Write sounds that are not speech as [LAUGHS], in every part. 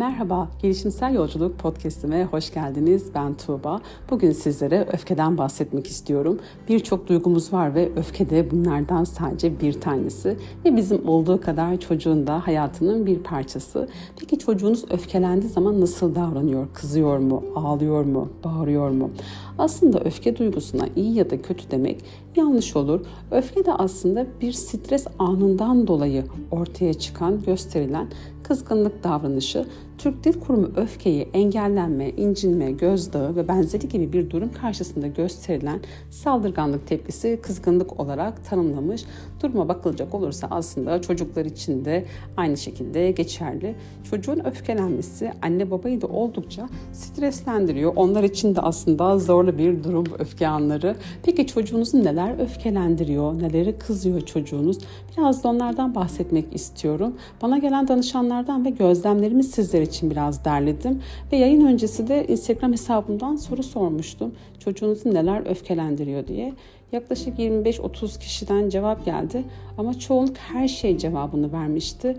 Merhaba, Gelişimsel Yolculuk Podcast'ime hoş geldiniz. Ben Tuğba. Bugün sizlere öfkeden bahsetmek istiyorum. Birçok duygumuz var ve öfke de bunlardan sadece bir tanesi. Ve bizim olduğu kadar çocuğun da hayatının bir parçası. Peki çocuğunuz öfkelendiği zaman nasıl davranıyor? Kızıyor mu? Ağlıyor mu? Bağırıyor mu? Aslında öfke duygusuna iyi ya da kötü demek yanlış olur. Öfke de aslında bir stres anından dolayı ortaya çıkan, gösterilen kızgınlık davranışı Türk Dil Kurumu öfkeyi engellenme, incinme, gözdağı ve benzeri gibi bir durum karşısında gösterilen saldırganlık tepkisi kızgınlık olarak tanımlamış. Duruma bakılacak olursa aslında çocuklar için de aynı şekilde geçerli. Çocuğun öfkelenmesi anne babayı da oldukça streslendiriyor. Onlar için de aslında zorlu bir durum öfke anları. Peki çocuğunuzu neler öfkelendiriyor, neleri kızıyor çocuğunuz? Biraz da onlardan bahsetmek istiyorum. Bana gelen danışanlardan ve gözlemlerimi sizler için biraz derledim. Ve yayın öncesi de Instagram hesabımdan soru sormuştum. Çocuğunuzu neler öfkelendiriyor diye. Yaklaşık 25-30 kişiden cevap geldi ama çoğunluk her şey cevabını vermişti.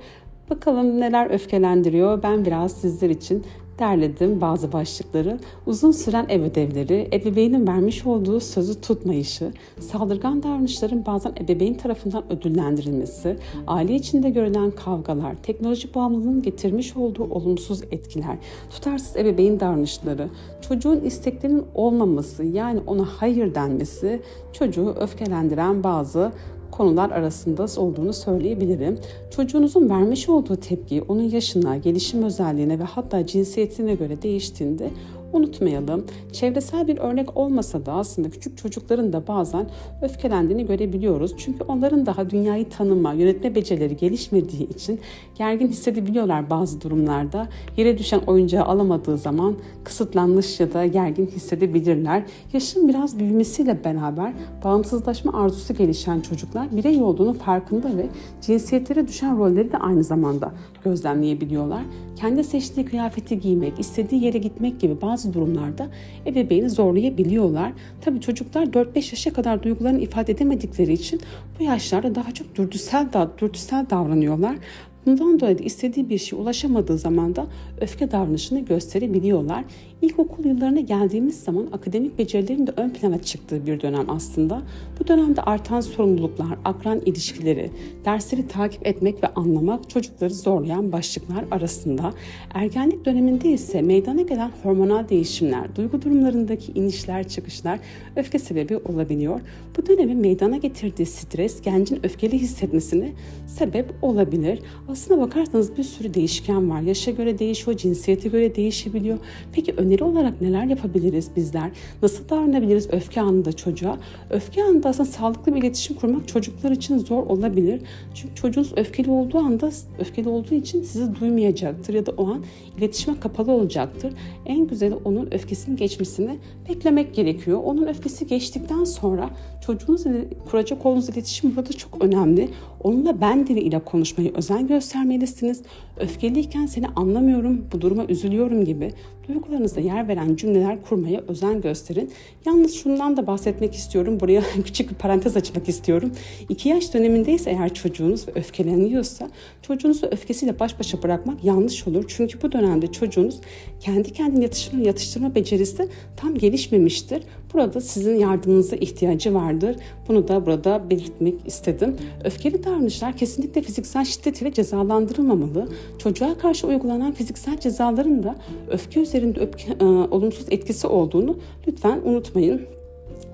Bakalım neler öfkelendiriyor. Ben biraz sizler için derledim bazı başlıkları. Uzun süren ev ödevleri, ebeveynin vermiş olduğu sözü tutmayışı, saldırgan davranışların bazen ebeveyn tarafından ödüllendirilmesi, aile içinde görülen kavgalar, teknoloji bağımlılığının getirmiş olduğu olumsuz etkiler, tutarsız ebeveyn davranışları, çocuğun isteklerinin olmaması yani ona hayır denmesi çocuğu öfkelendiren bazı konular arasında olduğunu söyleyebilirim. Çocuğunuzun vermiş olduğu tepki onun yaşına, gelişim özelliğine ve hatta cinsiyetine göre değiştiğinde unutmayalım. Çevresel bir örnek olmasa da aslında küçük çocukların da bazen öfkelendiğini görebiliyoruz. Çünkü onların daha dünyayı tanıma, yönetme becerileri gelişmediği için gergin hissedebiliyorlar bazı durumlarda. Yere düşen oyuncağı alamadığı zaman kısıtlanmış ya da gergin hissedebilirler. Yaşın biraz büyümesiyle beraber bağımsızlaşma arzusu gelişen çocuklar birey olduğunu farkında ve cinsiyetlere düşen rolleri de aynı zamanda gözlemleyebiliyorlar. Kendi seçtiği kıyafeti giymek, istediği yere gitmek gibi bazı bazı durumlarda ebeveyni zorlayabiliyorlar. Tabi çocuklar 4-5 yaşa kadar duygularını ifade edemedikleri için bu yaşlarda daha çok dürtüsel, dürtüsel davranıyorlar. Bundan dolayı istediği bir şey ulaşamadığı zaman da öfke davranışını gösterebiliyorlar. İlkokul yıllarına geldiğimiz zaman akademik becerilerin de ön plana çıktığı bir dönem aslında. Bu dönemde artan sorumluluklar, akran ilişkileri, dersleri takip etmek ve anlamak çocukları zorlayan başlıklar arasında. Ergenlik döneminde ise meydana gelen hormonal değişimler, duygu durumlarındaki inişler çıkışlar öfke sebebi olabiliyor. Bu dönemin meydana getirdiği stres gencin öfkeli hissetmesine sebep olabilir. Aslına bakarsanız bir sürü değişken var. Yaşa göre değişiyor, cinsiyete göre değişebiliyor. Peki öneri olarak neler yapabiliriz bizler? Nasıl davranabiliriz öfke anında çocuğa? Öfke anında aslında sağlıklı bir iletişim kurmak çocuklar için zor olabilir. Çünkü çocuğunuz öfkeli olduğu anda, öfkeli olduğu için sizi duymayacaktır ya da o an iletişime kapalı olacaktır. En güzeli onun öfkesinin geçmesini beklemek gerekiyor. Onun öfkesi geçtikten sonra çocuğunuzla kuracak olduğunuz iletişim burada çok önemli. Onunla ben dili ile konuşmayı özen göstermelisiniz. Öfkeliyken seni anlamıyorum, bu duruma üzülüyorum gibi duygularınızda yer veren cümleler kurmaya özen gösterin. Yalnız şundan da bahsetmek istiyorum. Buraya [LAUGHS] küçük bir parantez açmak istiyorum. İki yaş dönemindeyse eğer çocuğunuz ve öfkeleniyorsa çocuğunuzu öfkesiyle baş başa bırakmak yanlış olur. Çünkü bu dönemde çocuğunuz kendi kendine yatıştırma, yatıştırma becerisi tam gelişmemiştir. Burada sizin yardımınıza ihtiyacı vardır. Bunu da burada belirtmek istedim. Öfkeli davranışlar kesinlikle fiziksel şiddet ile cezalandırılmamalı. Çocuğa karşı uygulanan fiziksel cezaların da öfke üzerinde öfke, e, olumsuz etkisi olduğunu lütfen unutmayın.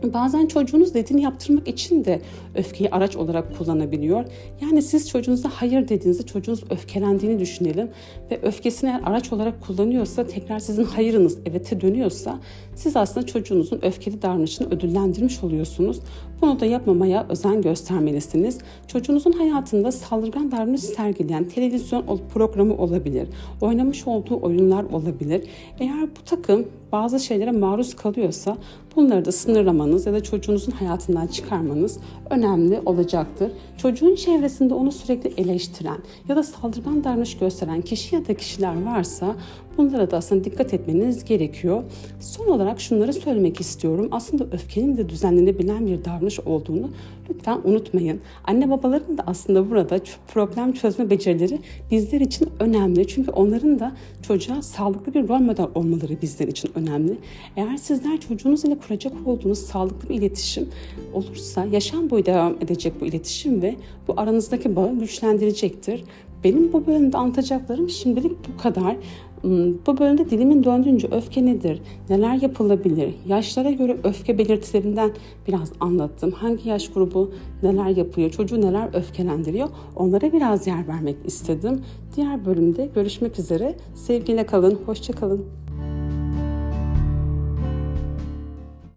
Bazen çocuğunuz dediğini yaptırmak için de öfkeyi araç olarak kullanabiliyor. Yani siz çocuğunuza hayır dediğinizde çocuğunuz öfkelendiğini düşünelim ve öfkesini eğer araç olarak kullanıyorsa tekrar sizin hayırınız evete dönüyorsa siz aslında çocuğunuzun öfkeli davranışını ödüllendirmiş oluyorsunuz. Bunu da yapmamaya özen göstermelisiniz. Çocuğunuzun hayatında saldırgan davranış sergileyen televizyon programı olabilir, oynamış olduğu oyunlar olabilir. Eğer bu takım bazı şeylere maruz kalıyorsa bunları da sınırlamanız ya da çocuğunuzun hayatından çıkarmanız önemli olacaktır. Çocuğun çevresinde onu sürekli eleştiren ya da saldırgan davranış gösteren kişi ya da kişiler varsa Bunlara da aslında dikkat etmeniz gerekiyor. Son olarak şunları söylemek istiyorum. Aslında öfkenin de düzenlenebilen bir davranış olduğunu lütfen unutmayın. Anne babaların da aslında burada problem çözme becerileri bizler için önemli. Çünkü onların da çocuğa sağlıklı bir rol model olmaları bizler için önemli. Eğer sizler çocuğunuz ile kuracak olduğunuz sağlıklı bir iletişim olursa yaşam boyu devam edecek bu iletişim ve bu aranızdaki bağı güçlendirecektir. Benim bu bölümde anlatacaklarım şimdilik bu kadar. Hmm, bu bölümde dilimin döndüğünce öfke nedir? Neler yapılabilir? Yaşlara göre öfke belirtilerinden biraz anlattım. Hangi yaş grubu neler yapıyor? Çocuğu neler öfkelendiriyor? Onlara biraz yer vermek istedim. Diğer bölümde görüşmek üzere. Sevgiyle kalın, hoşça kalın.